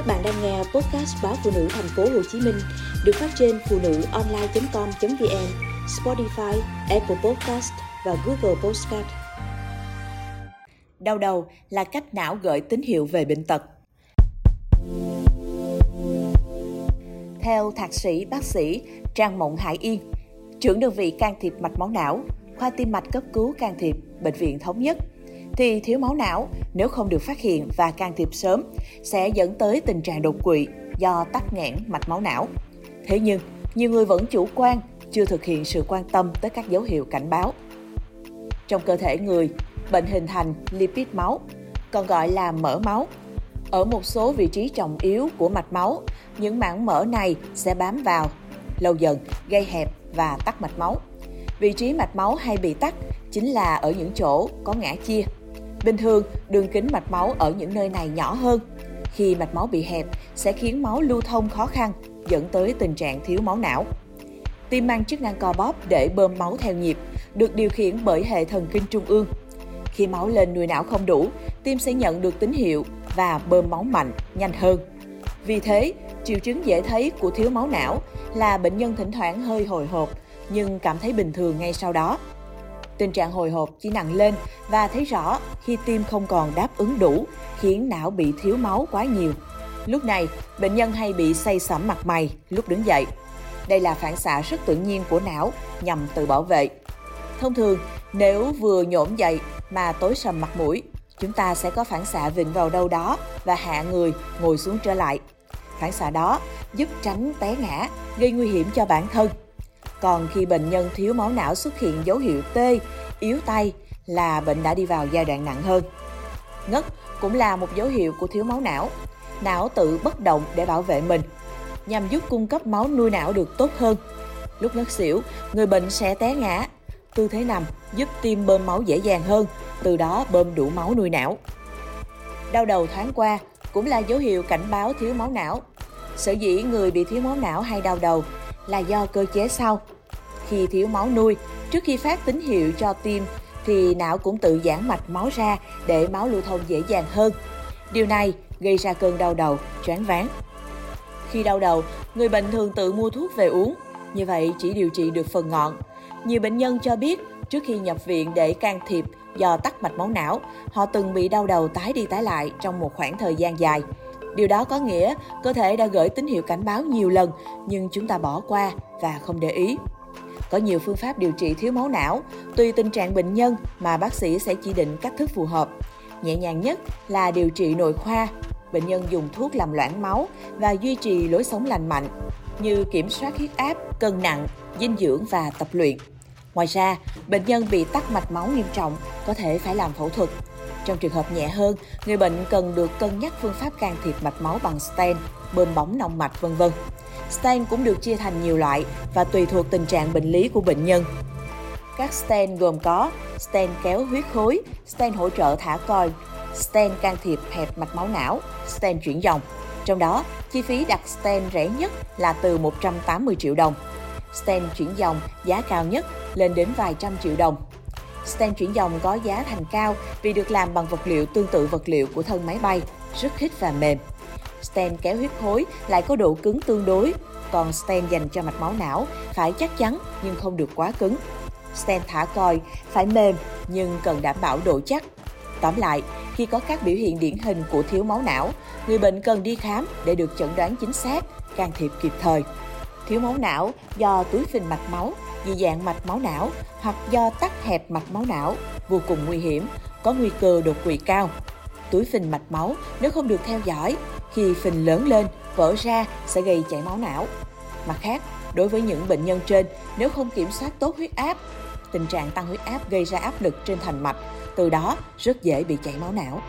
Các bạn đang nghe podcast báo phụ nữ thành phố Hồ Chí Minh được phát trên phụ nữ online.com.vn, Spotify, Apple Podcast và Google Podcast. Đau đầu là cách não gửi tín hiệu về bệnh tật. Theo thạc sĩ bác sĩ Trang Mộng Hải Yên, trưởng đơn vị can thiệp mạch máu não, khoa tim mạch cấp cứu can thiệp, bệnh viện thống nhất, thì thiếu máu não nếu không được phát hiện và can thiệp sớm sẽ dẫn tới tình trạng đột quỵ do tắc nghẽn mạch máu não. Thế nhưng, nhiều người vẫn chủ quan, chưa thực hiện sự quan tâm tới các dấu hiệu cảnh báo. Trong cơ thể người, bệnh hình thành lipid máu, còn gọi là mỡ máu. Ở một số vị trí trọng yếu của mạch máu, những mảng mỡ này sẽ bám vào, lâu dần gây hẹp và tắc mạch máu. Vị trí mạch máu hay bị tắc chính là ở những chỗ có ngã chia. Bình thường, đường kính mạch máu ở những nơi này nhỏ hơn. Khi mạch máu bị hẹp sẽ khiến máu lưu thông khó khăn, dẫn tới tình trạng thiếu máu não. Tim mang chức năng co bóp để bơm máu theo nhịp, được điều khiển bởi hệ thần kinh trung ương. Khi máu lên nuôi não không đủ, tim sẽ nhận được tín hiệu và bơm máu mạnh, nhanh hơn. Vì thế, triệu chứng dễ thấy của thiếu máu não là bệnh nhân thỉnh thoảng hơi hồi hộp nhưng cảm thấy bình thường ngay sau đó. Tình trạng hồi hộp chỉ nặng lên và thấy rõ khi tim không còn đáp ứng đủ, khiến não bị thiếu máu quá nhiều. Lúc này, bệnh nhân hay bị say sẩm mặt mày lúc đứng dậy. Đây là phản xạ rất tự nhiên của não nhằm tự bảo vệ. Thông thường, nếu vừa nhổm dậy mà tối sầm mặt mũi, chúng ta sẽ có phản xạ vịnh vào đâu đó và hạ người ngồi xuống trở lại. Phản xạ đó giúp tránh té ngã, gây nguy hiểm cho bản thân. Còn khi bệnh nhân thiếu máu não xuất hiện dấu hiệu tê, yếu tay là bệnh đã đi vào giai đoạn nặng hơn. Ngất cũng là một dấu hiệu của thiếu máu não. Não tự bất động để bảo vệ mình, nhằm giúp cung cấp máu nuôi não được tốt hơn. Lúc ngất xỉu, người bệnh sẽ té ngã. Tư thế nằm giúp tim bơm máu dễ dàng hơn, từ đó bơm đủ máu nuôi não. Đau đầu thoáng qua cũng là dấu hiệu cảnh báo thiếu máu não. Sở dĩ người bị thiếu máu não hay đau đầu là do cơ chế sau. Khi thiếu máu nuôi, trước khi phát tín hiệu cho tim thì não cũng tự giãn mạch máu ra để máu lưu thông dễ dàng hơn. Điều này gây ra cơn đau đầu, choáng váng. Khi đau đầu, người bệnh thường tự mua thuốc về uống, như vậy chỉ điều trị được phần ngọn. Nhiều bệnh nhân cho biết trước khi nhập viện để can thiệp do tắc mạch máu não, họ từng bị đau đầu tái đi tái lại trong một khoảng thời gian dài. Điều đó có nghĩa cơ thể đã gửi tín hiệu cảnh báo nhiều lần nhưng chúng ta bỏ qua và không để ý. Có nhiều phương pháp điều trị thiếu máu não, tùy tình trạng bệnh nhân mà bác sĩ sẽ chỉ định cách thức phù hợp. Nhẹ nhàng nhất là điều trị nội khoa, bệnh nhân dùng thuốc làm loãng máu và duy trì lối sống lành mạnh như kiểm soát huyết áp, cân nặng, dinh dưỡng và tập luyện. Ngoài ra, bệnh nhân bị tắc mạch máu nghiêm trọng có thể phải làm phẫu thuật. Trong trường hợp nhẹ hơn, người bệnh cần được cân nhắc phương pháp can thiệp mạch máu bằng stent, bơm bóng nòng mạch vân vân. Stent cũng được chia thành nhiều loại và tùy thuộc tình trạng bệnh lý của bệnh nhân. Các stent gồm có stent kéo huyết khối, stent hỗ trợ thả coi, stent can thiệp hẹp mạch máu não, stent chuyển dòng. Trong đó, chi phí đặt stent rẻ nhất là từ 180 triệu đồng. Stent chuyển dòng giá cao nhất lên đến vài trăm triệu đồng. Stent chuyển dòng có giá thành cao vì được làm bằng vật liệu tương tự vật liệu của thân máy bay, rất khít và mềm. Stent kéo huyết khối lại có độ cứng tương đối, còn stent dành cho mạch máu não phải chắc chắn nhưng không được quá cứng. Stent thả coi phải mềm nhưng cần đảm bảo độ chắc. Tóm lại, khi có các biểu hiện điển hình của thiếu máu não, người bệnh cần đi khám để được chẩn đoán chính xác, can thiệp kịp thời. Thiếu máu não do túi phình mạch máu, dị dạng mạch máu não hoặc do tắc hẹp mạch máu não vô cùng nguy hiểm, có nguy cơ đột quỵ cao. Túi phình mạch máu nếu không được theo dõi, khi phình lớn lên, vỡ ra sẽ gây chảy máu não. Mặt khác, đối với những bệnh nhân trên, nếu không kiểm soát tốt huyết áp, tình trạng tăng huyết áp gây ra áp lực trên thành mạch, từ đó rất dễ bị chảy máu não.